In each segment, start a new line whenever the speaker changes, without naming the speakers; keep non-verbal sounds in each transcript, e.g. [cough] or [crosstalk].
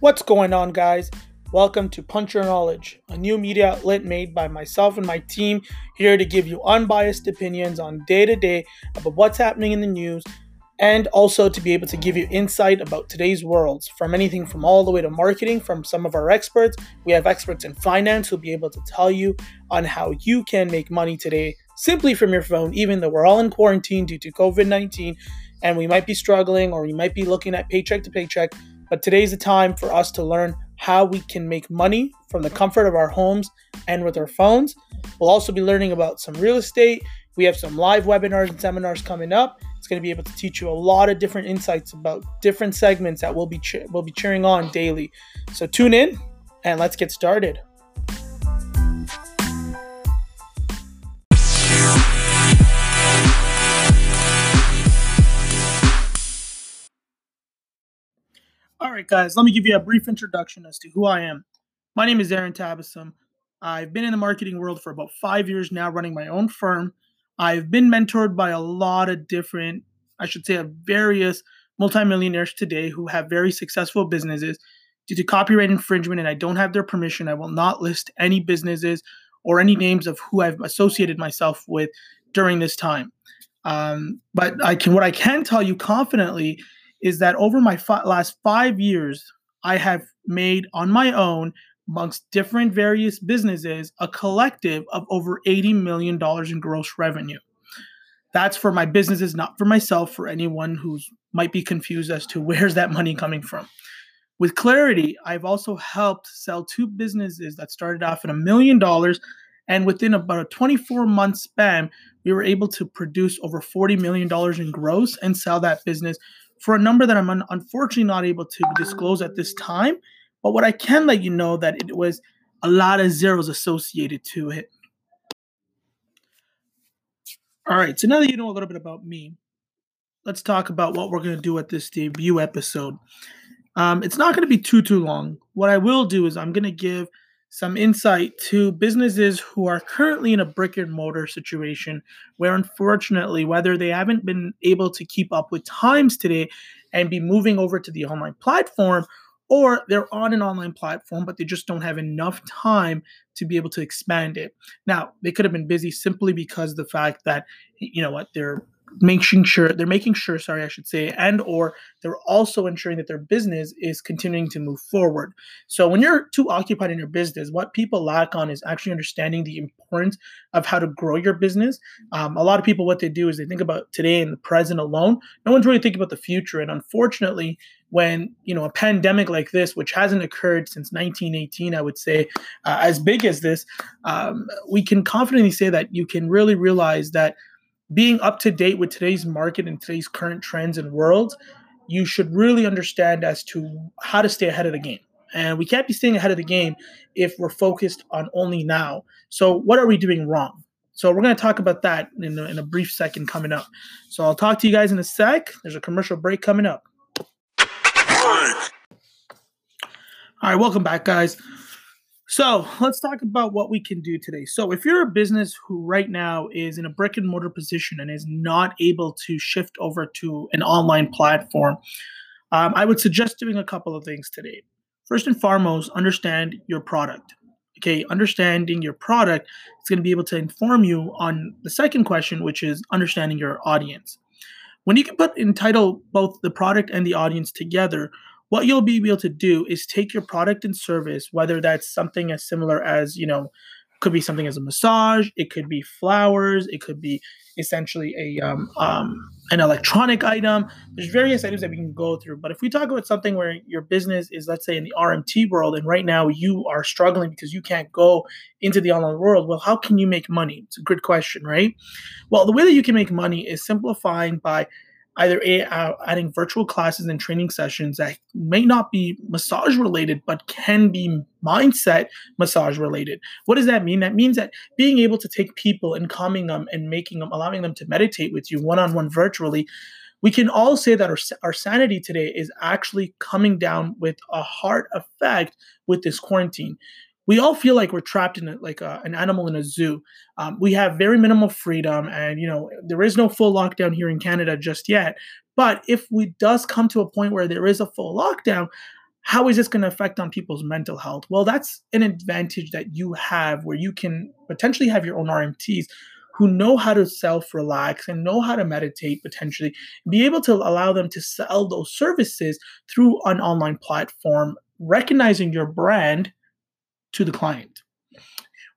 What's going on, guys? Welcome to Punch Your Knowledge, a new media outlet made by myself and my team here to give you unbiased opinions on day to day about what's happening in the news and also to be able to give you insight about today's worlds from anything from all the way to marketing from some of our experts. We have experts in finance who'll be able to tell you on how you can make money today simply from your phone, even though we're all in quarantine due to COVID 19 and we might be struggling or we might be looking at paycheck to paycheck. But today's the time for us to learn how we can make money from the comfort of our homes and with our phones. We'll also be learning about some real estate. We have some live webinars and seminars coming up. It's going to be able to teach you a lot of different insights about different segments that we'll be che- we'll be cheering on daily. So tune in and let's get started. All right, guys, let me give you a brief introduction as to who I am. My name is Aaron Tabasum. I've been in the marketing world for about five years now, running my own firm. I've been mentored by a lot of different, I should say, various multimillionaires today who have very successful businesses. Due to copyright infringement and I don't have their permission, I will not list any businesses or any names of who I've associated myself with during this time. Um, but I can, what I can tell you confidently is that over my fi- last five years, I have made on my own, amongst different various businesses, a collective of over $80 million in gross revenue. That's for my businesses, not for myself, for anyone who might be confused as to [laughs] where's that money coming from. With clarity, I've also helped sell two businesses that started off at a million dollars. And within about a 24 month span, we were able to produce over $40 million in gross and sell that business for a number that I'm un- unfortunately not able to disclose at this time. But what I can let you know that it was a lot of zeros associated to it. All right, so now that you know a little bit about me, let's talk about what we're going to do at this debut episode. Um, it's not going to be too too long. What I will do is I'm going to give some insight to businesses who are currently in a brick and mortar situation where, unfortunately, whether they haven't been able to keep up with times today and be moving over to the online platform, or they're on an online platform, but they just don't have enough time to be able to expand it. Now, they could have been busy simply because the fact that, you know what, they're making sure they're making sure sorry i should say and or they're also ensuring that their business is continuing to move forward. So when you're too occupied in your business what people lack on is actually understanding the importance of how to grow your business. Um, a lot of people what they do is they think about today and the present alone. No one's really thinking about the future. And unfortunately when you know a pandemic like this which hasn't occurred since 1918 i would say uh, as big as this um, we can confidently say that you can really realize that being up to date with today's market and today's current trends and world, you should really understand as to how to stay ahead of the game. And we can't be staying ahead of the game if we're focused on only now. So, what are we doing wrong? So, we're going to talk about that in a, in a brief second coming up. So, I'll talk to you guys in a sec. There's a commercial break coming up. All right, welcome back, guys. So let's talk about what we can do today. So, if you're a business who right now is in a brick and mortar position and is not able to shift over to an online platform, um, I would suggest doing a couple of things today. First and foremost, understand your product. Okay, understanding your product is going to be able to inform you on the second question, which is understanding your audience. When you can put entitle both the product and the audience together, what you'll be able to do is take your product and service, whether that's something as similar as, you know, could be something as a massage, it could be flowers, it could be essentially a um, um, an electronic item. There's various items that we can go through. But if we talk about something where your business is, let's say, in the RMT world, and right now you are struggling because you can't go into the online world, well, how can you make money? It's a good question, right? Well, the way that you can make money is simplifying by either a, uh, adding virtual classes and training sessions that may not be massage related but can be mindset massage related. What does that mean? That means that being able to take people and calming them and making them allowing them to meditate with you one-on-one virtually we can all say that our, our sanity today is actually coming down with a hard effect with this quarantine we all feel like we're trapped in a, like a, an animal in a zoo. Um, we have very minimal freedom, and you know there is no full lockdown here in Canada just yet. But if we does come to a point where there is a full lockdown, how is this going to affect on people's mental health? Well, that's an advantage that you have where you can potentially have your own RMTs who know how to self relax and know how to meditate potentially, be able to allow them to sell those services through an online platform, recognizing your brand to the client.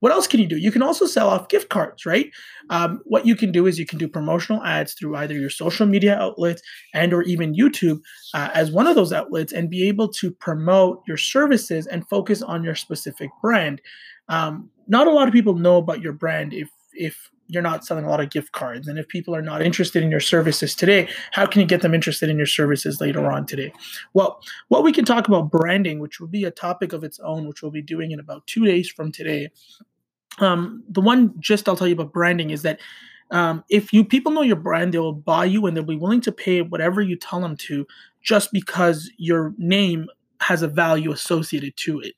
What else can you do? You can also sell off gift cards, right? Um, what you can do is you can do promotional ads through either your social media outlets and or even YouTube uh, as one of those outlets, and be able to promote your services and focus on your specific brand. Um, not a lot of people know about your brand if if you're not selling a lot of gift cards. And if people are not interested in your services today how can you get them interested in your services later on today? Well what we can talk about branding which will be a topic of its own which we'll be doing in about two days from today. Um, the one just I'll tell you about branding is that um, if you people know your brand, they will buy you and they'll be willing to pay whatever you tell them to, just because your name has a value associated to it.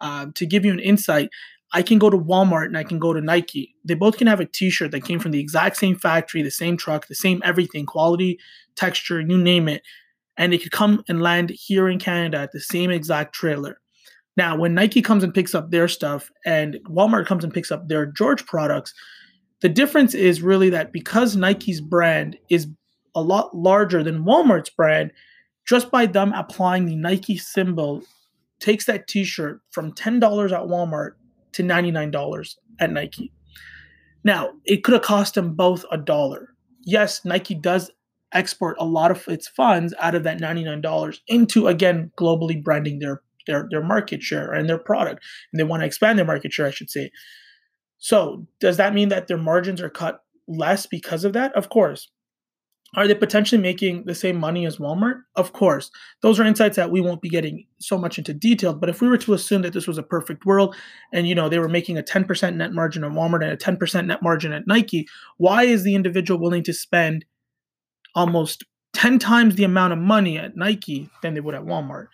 Um, to give you an insight, I can go to Walmart and I can go to Nike. They both can have a T-shirt that came from the exact same factory, the same truck, the same everything, quality, texture, you name it, and it could come and land here in Canada at the same exact trailer. Now, when Nike comes and picks up their stuff and Walmart comes and picks up their George products, the difference is really that because Nike's brand is a lot larger than Walmart's brand, just by them applying the Nike symbol takes that t-shirt from $10 at Walmart to $99 at Nike. Now, it could have cost them both a dollar. Yes, Nike does export a lot of its funds out of that $99 into again globally branding their their their market share and their product, and they want to expand their market share, I should say. So, does that mean that their margins are cut less because of that? Of course. Are they potentially making the same money as Walmart? Of course. Those are insights that we won't be getting so much into detail. But if we were to assume that this was a perfect world and you know they were making a 10% net margin at Walmart and a 10% net margin at Nike, why is the individual willing to spend almost 10 times the amount of money at Nike than they would at Walmart?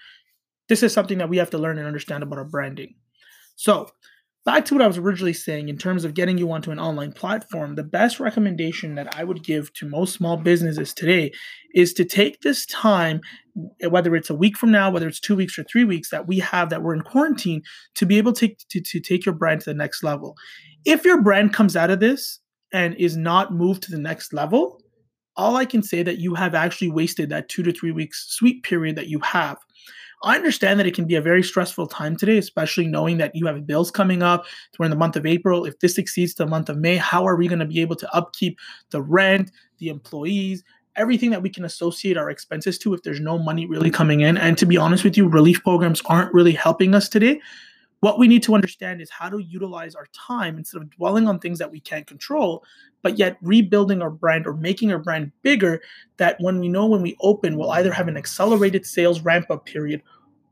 this is something that we have to learn and understand about our branding. So, back to what I was originally saying in terms of getting you onto an online platform, the best recommendation that I would give to most small businesses today is to take this time, eh, whether it's a week from now, whether it's two weeks or three weeks that we have that we're in quarantine, to be able to, to, to take your brand to the next level. If your brand comes out of this and is not moved to the next level, all I can say that you have actually wasted that two to three weeks sweet period that you have. I understand that it can be a very stressful time today, especially knowing that you have bills coming up. We're in the month of April. If this exceeds the month of May, how are we going to be able to upkeep the rent, the employees, everything that we can associate our expenses to if there's no money really coming in? And to be honest with you, relief programs aren't really helping us today. What we need to understand is how to utilize our time instead of dwelling on things that we can't control, but yet rebuilding our brand or making our brand bigger. That when we know when we open, we'll either have an accelerated sales ramp up period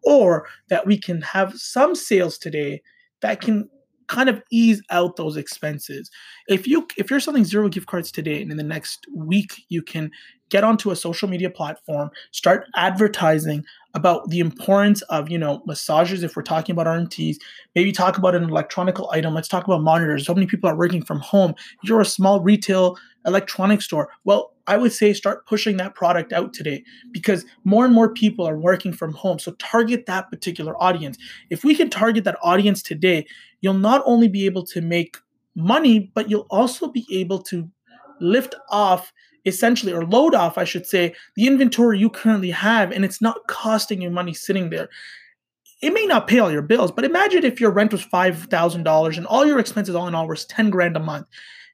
or that we can have some sales today that can kind of ease out those expenses. If you if you're selling zero gift cards today and in the next week you can get onto a social media platform, start advertising about the importance of, you know, massages if we're talking about RMTs, maybe talk about an electronical item, let's talk about monitors. So many people are working from home. You're a small retail electronic store. Well, I would say start pushing that product out today because more and more people are working from home. So target that particular audience. If we can target that audience today, you'll not only be able to make money, but you'll also be able to lift off essentially or load off, I should say, the inventory you currently have and it's not costing you money sitting there. It may not pay all your bills, but imagine if your rent was $5,000 and all your expenses all in all was 10 grand a month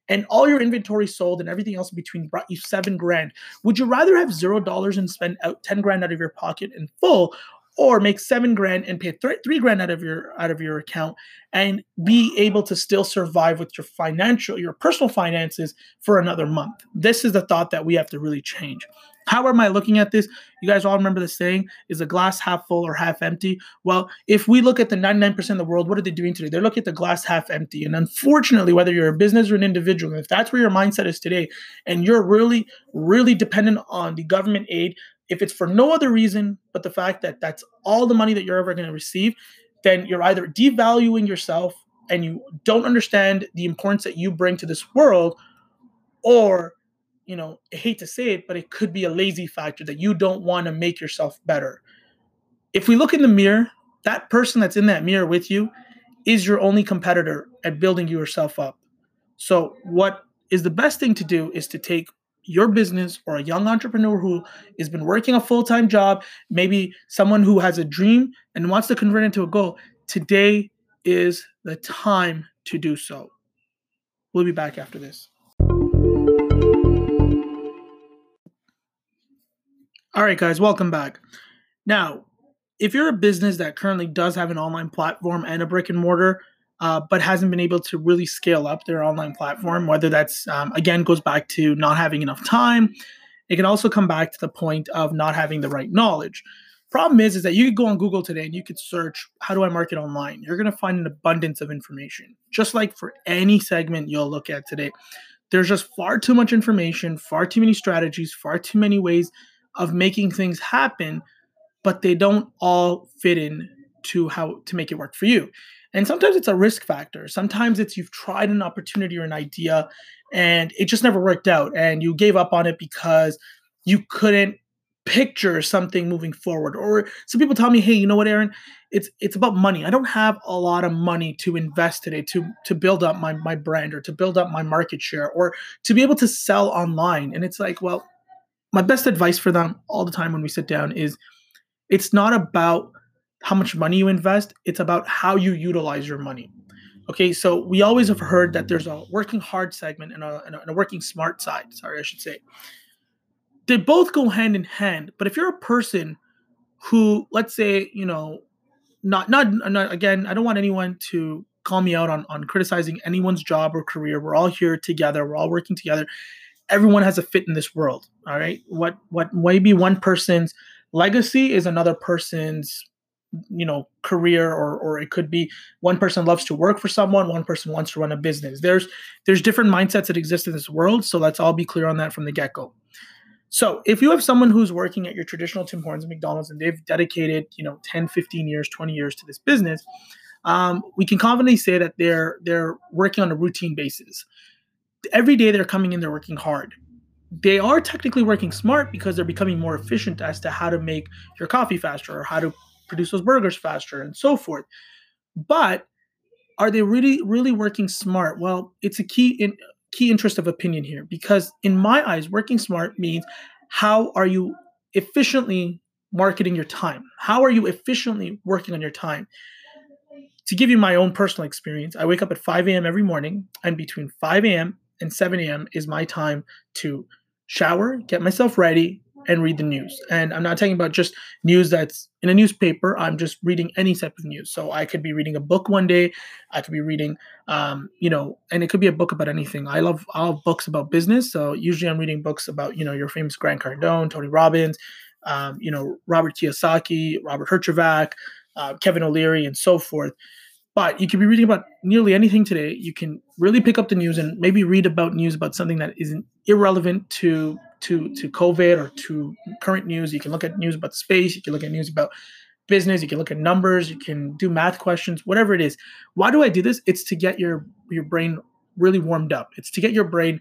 and all your inventory sold and everything else in between brought you seven grand. Would you rather have zero dollars and spend out 10 grand out of your pocket in full or make seven grand and pay th- three grand out of your out of your account and be able to still survive with your financial your personal finances for another month. This is the thought that we have to really change. How am i looking at this? You guys all remember the saying is a glass half full or half empty? Well if we look at the 99% of the world what are they doing today? They're looking at the glass half empty. And unfortunately whether you're a business or an individual if that's where your mindset is today and you're really really dependent on the government aid if it's for no other reason but the fact that that's all the money that you're ever going to receive, then you're either devaluing yourself and you don't understand the importance that you bring to this world, or, you know, I hate to say it, but it could be a lazy factor that you don't want to make yourself better. if we look in the mirror, that person that's in that mirror with you is your only competitor at building yourself up. So, what is the best thing to do is to take your business or a young entrepreneur who has been working a full time job, maybe someone who has a dream and wants to convert it into a goal. Today is the time to do so. We'll be back after this. All right, guys, welcome back. Now, if you're a business that currently does have an online platform and a brick and mortar, uh, but hasn't been able to really scale up their online platform, whether that's, um, again, goes back to not having enough time, it can also come back to the point of not having the right knowledge. Problem is, is that you could go on Google today and you could search, how do I market online? You're going to find an abundance of information. Just like for any segment you'll look at today, there's just far too much information, far too many strategies, far too many ways of making things happen but they don't all fit in to how to make it work for you. And sometimes it's a risk factor. Sometimes it's you've tried an opportunity or an idea and it just never worked out and you gave up on it because you couldn't picture something moving forward. Or some people tell me hey you know what aaron? It's it's about money. I don't have a lot of money to invest today to to build up my my brand or to build up my market share or to be able to sell online. And it's like well my best advice for them all the time when we sit down is it's not about how much money you invest, it's about how you utilize your money. Okay, so we always have heard that there's a working hard segment and a, and a, and a working smart side. Sorry, I should say. They both go hand in hand. But if you're a person who, let's say, you know, not, not, not again, I don't want anyone to call me out on, on criticizing anyone's job or career. We're all here together. We're all working together. Everyone has a fit in this world. All right. What what maybe one person's legacy is another person's you know career or or it could be one person loves to work for someone one person wants to run a business. There's there's different mindsets that exist in this world so let's all be clear on that from the get-go. So if you have someone who's working at your traditional tim hortons and mcdonald's and they've dedicated you know 10 15 years 20 years to this business um, we can confidently say that they're they're working on a routine basis. Every day they're coming in they're working hard. They are technically working smart because they're becoming more efficient as to how to make your coffee faster or how to produce those burgers faster and so forth. But are they really really working smart? Well, it's a key in key interest of opinion here because in my eyes working smart means how are you efficiently marketing your time? How are you efficiently working on your time? To give you my own personal experience, I wake up at 5 a.m. every morning, and between 5 a.m. and 7 a.m. is my time to shower, get myself ready, and read the news. And I'm not talking about just news that's in a newspaper. I'm just reading any type of news. So I could be reading a book one day. I could be reading, um, you know, and it could be a book about anything. I love I love books about business. So usually I'm reading books about you know your famous Grant Cardone, Tony Robbins, um, you know Robert Kiyosaki, Robert Herjavec, uh, Kevin O'Leary, and so forth. But you could be reading about nearly anything today. You can really pick up the news and maybe read about news about something that isn't irrelevant to to to COVID or to current news. You can look at news about space. You can look at news about business. You can look at numbers. You can do math questions. Whatever it is. Why do I do this? It's to get your your brain really warmed up. It's to get your brain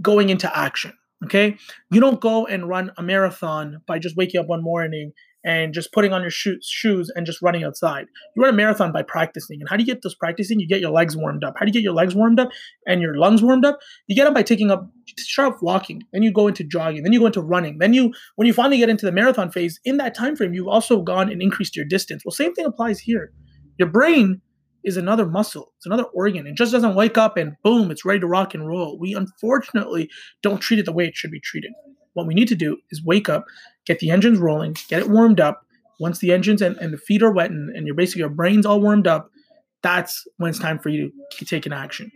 going into action. Okay, you don't go and run a marathon by just waking up one morning and just putting on your shoes, and just running outside. You run a marathon by practicing. And how do you get those practicing? You get your legs warmed up. How do you get your legs warmed up and your lungs warmed up? You get them by taking up, start off walking. Then you go into jogging. Then you go into running. Then you, when you finally get into the marathon phase, in that time frame, you've also gone and increased your distance. Well, same thing applies here. Your brain is another muscle. It's another organ. It just doesn't wake up and boom, it's ready to rock and roll. We unfortunately don't treat it the way it should be treated. What we need to do is wake up, get the engines rolling, get it warmed up. Once the engines and, and the feet are wet and, and you're basically your brain's all warmed up, that's when it's time for you to take an action.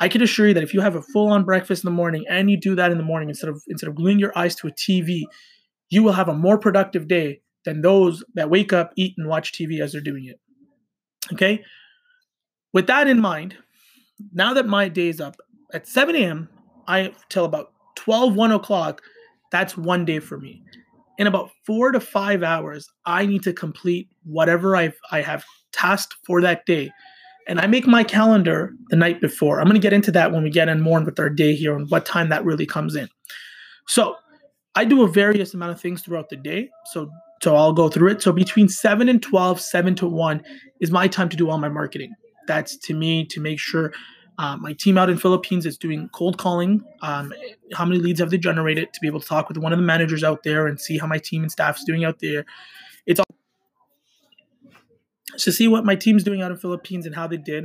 I can assure you that if you have a full-on breakfast in the morning and you do that in the morning instead of instead of gluing your eyes to a TV, you will have a more productive day than those that wake up, eat, and watch TV as they're doing it. Okay. With that in mind, now that my day is up at 7 a.m., I till about 12, 1 o'clock, that's one day for me. In about four to five hours, I need to complete whatever I've I have tasked for that day. And I make my calendar the night before. I'm going to get into that when we get in more with our day here and what time that really comes in. So I do a various amount of things throughout the day. So So I'll go through it. So between 7 and 12, 7 to 1 is my time to do all my marketing. That's to me to make sure uh, my team out in Philippines is doing cold calling. Um, how many leads have they generated to be able to talk with one of the managers out there and see how my team and staff is doing out there. It's all to see what my team's doing out in Philippines and how they did.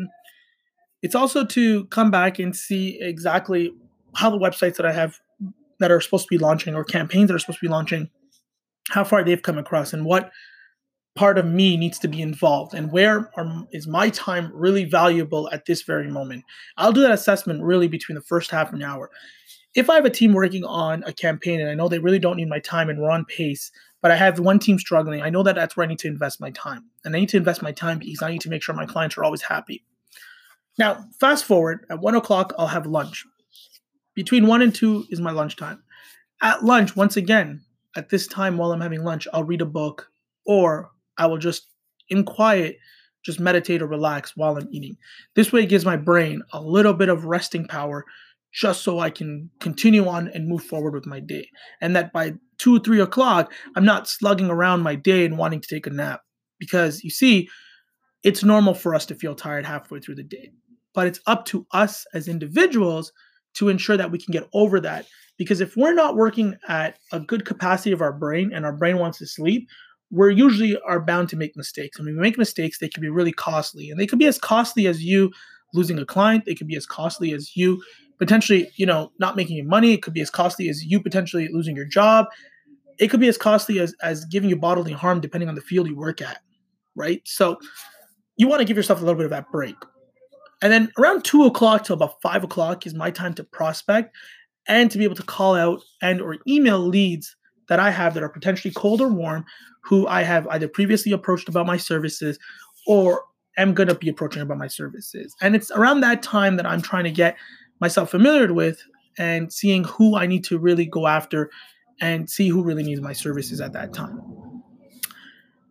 It's also to come back and see exactly how the websites that I have that are supposed to be launching or campaigns that are supposed to be launching, how far they've come across and what part of me needs to be involved and where are, is my time really valuable at this very moment. I'll do that assessment really between the first half an hour. If I have a team working on a campaign and I know they really don't need my time and we're on pace, but I have one team struggling, I know that that's where I need to invest my time. And I need to invest my time because I need to make sure my clients are always happy. Now, fast forward at one o'clock, I'll have lunch. Between one and two is my lunchtime. At lunch, once again, at this time while I'm having lunch, I'll read a book or I will just, in quiet, just meditate or relax while I'm eating. This way, it gives my brain a little bit of resting power just so I can continue on and move forward with my day. And that by two or three o'clock, I'm not slugging around my day and wanting to take a nap. Because you see, it's normal for us to feel tired halfway through the day. But it's up to us as individuals to ensure that we can get over that. Because if we're not working at a good capacity of our brain and our brain wants to sleep, we're usually are bound to make mistakes. And when we make mistakes, they can be really costly. And they could be as costly as you losing a client. They could be as costly as you potentially, you know, not making your money. It could be as costly as you potentially losing your job. It could be as costly as, as giving you bodily harm depending on the field you work at. Right. So you want to give yourself a little bit of that break. And then around two o'clock till about five o'clock is my time to prospect and to be able to call out and or email leads that I have that are potentially cold or warm, who I have either previously approached about my services or am going to be approaching about my services. And it's around that time that I'm trying to get myself familiar with and seeing who I need to really go after and see who really needs my services at that time.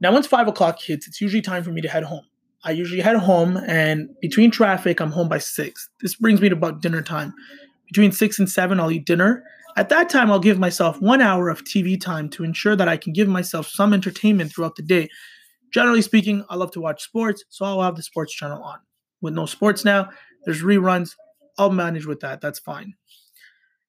Now, once five o'clock hits, it's usually time for me to head home. I usually head home, and between traffic, I'm home by six. This brings me to about dinner time. Between six and seven, I'll eat dinner. At that time, I'll give myself one hour of TV time to ensure that I can give myself some entertainment throughout the day. Generally speaking, I love to watch sports, so I'll have the sports channel on. With no sports now, there's reruns. I'll manage with that. That's fine.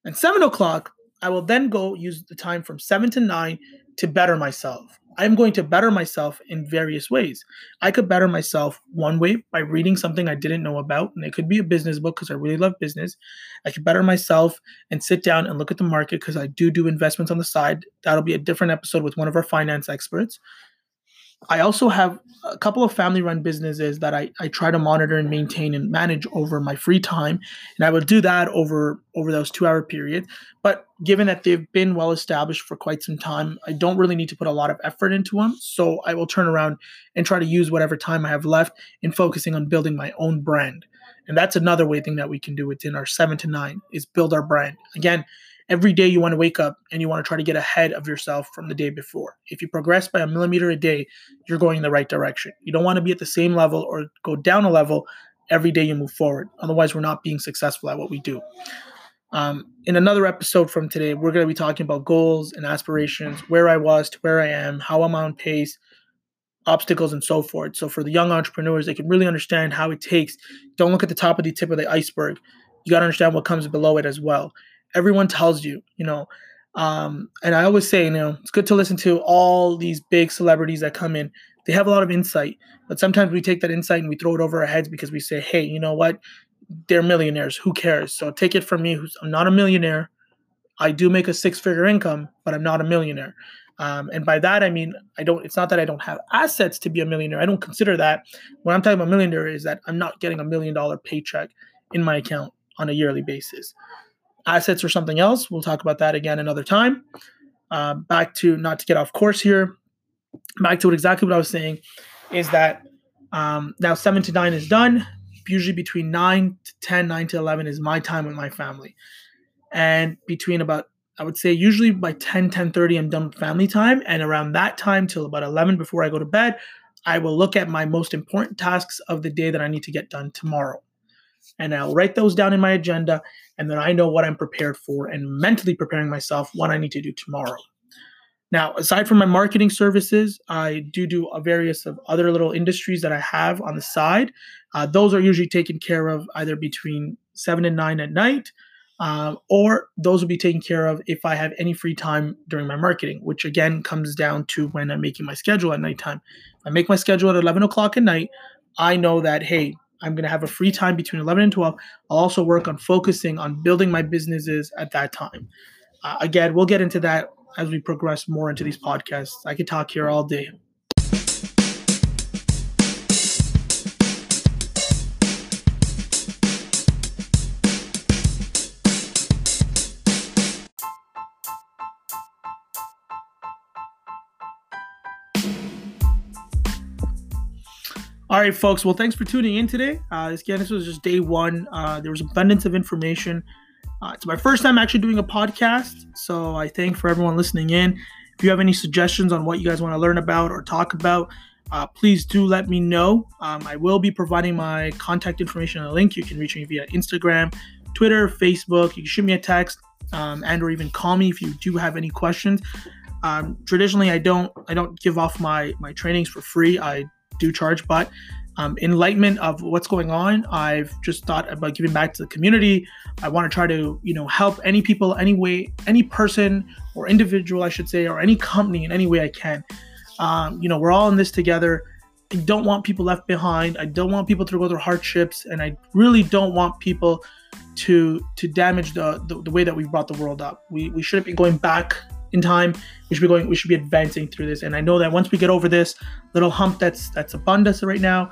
And seven o'clock, I will then go use the time from seven to nine to better myself. I'm going to better myself in various ways. I could better myself one way by reading something I didn't know about, and it could be a business book because I really love business. I could better myself and sit down and look at the market because I do do investments on the side. That'll be a different episode with one of our finance experts. I also have a couple of family run businesses that I, I try to monitor and maintain and manage over my free time. And I will do that over over those two hour period. But given that they've been well established for quite some time, I don't really need to put a lot of effort into them. So I will turn around and try to use whatever time I have left in focusing on building my own brand. And that's another way thing that we can do within our seven to nine is build our brand. Again, every day you want to wake up and you want to try to get ahead of yourself from the day before. If you progress by a millimeter a day, you're going in the right direction. You don't want to be at the same level or go down a level every day you move forward. Otherwise, we're not being successful at what we do. Um, in another episode from today, we're going to be talking about goals and aspirations, where I was to where I am, how I'm on pace, obstacles, and so forth. So, for the young entrepreneurs, they can really understand how it takes. Don't look at the top of the tip of the iceberg. You got to understand what comes below it as well everyone tells you, you know. Um, and I always say, you know, it's good to listen to all these big celebrities that come in. They have a lot of insight, but sometimes we take that insight and we throw it over our heads because we say, hey, you know what? They're millionaires. Who cares? So take it from me, who's I'm not a millionaire. I do make a six-figure income, but I'm not a millionaire. Um, and by that I mean I don't. It's not that I don't have assets to be a millionaire. I don't consider that. When I'm talking about millionaire, is that I'm not getting a million dollar paycheck in my account on a yearly basis assets or something else. We'll talk about that again another time. Uh, back to not to get off course here. Back to what exactly what I was saying is that um, now seven to nine is done. Usually between nine to 10, 9 to 11 is my time with my family. And between about, I would say usually by 10, 10 30, I'm done with family time. And around that time till about 11 before I go to bed, I will look at my most important tasks of the day that I need to get done tomorrow and I'll write those down in my agenda. And then I know what I'm prepared for and mentally preparing myself what I need to do tomorrow. Now, aside from my marketing services, I do do a various of other little industries that I have on the side. Uh, those are usually taken care of either between seven and nine at night, uh, or those will be taken care of if I have any free time during my marketing, which again comes down to when I'm making my schedule at nighttime. If I make my schedule at 11 o'clock at night, I know that, hey, I'm going to have a free time between 11 and 12. I'll also work on focusing on building my businesses at that time. Uh, again, we'll get into that as we progress more into these podcasts. I could talk here all day. All right, folks. Well, thanks for tuning in today. Uh, again, this was just day one. Uh, there was abundance of information. Uh, it's my first time actually doing a podcast, so I thank for everyone listening in. If you have any suggestions on what you guys want to learn about or talk about, uh, please do let me know. Um, I will be providing my contact information and a link. You can reach me via Instagram, Twitter, Facebook. You can shoot me a text um, and or even call me if you do have any questions. Um, traditionally, I don't I don't give off my my trainings for free. I do charge, but um, enlightenment of what's going on. I've just thought about giving back to the community. I want to try to, you know, help any people, any way, any person or individual, I should say, or any company in any way I can. Um, you know, we're all in this together. I don't want people left behind. I don't want people to go through hardships, and I really don't want people to to damage the, the, the way that we've brought the world up. We we shouldn't be going back in time. We should be going. We should be advancing through this. And I know that once we get over this little hump that's that's upon us right now,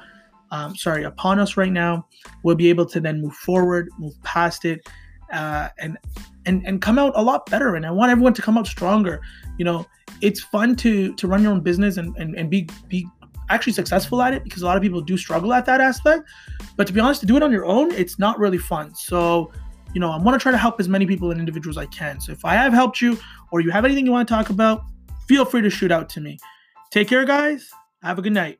um, sorry, upon us right now, we'll be able to then move forward, move past it, uh, and and and come out a lot better. And I want everyone to come out stronger. You know, it's fun to to run your own business and and, and be be actually successful at it because a lot of people do struggle at that aspect. But to be honest, to do it on your own, it's not really fun. So, you know, I want to try to help as many people and individuals I can. So if I have helped you or you have anything you want to talk about, feel free to shoot out to me. Take care, guys. Have a good night.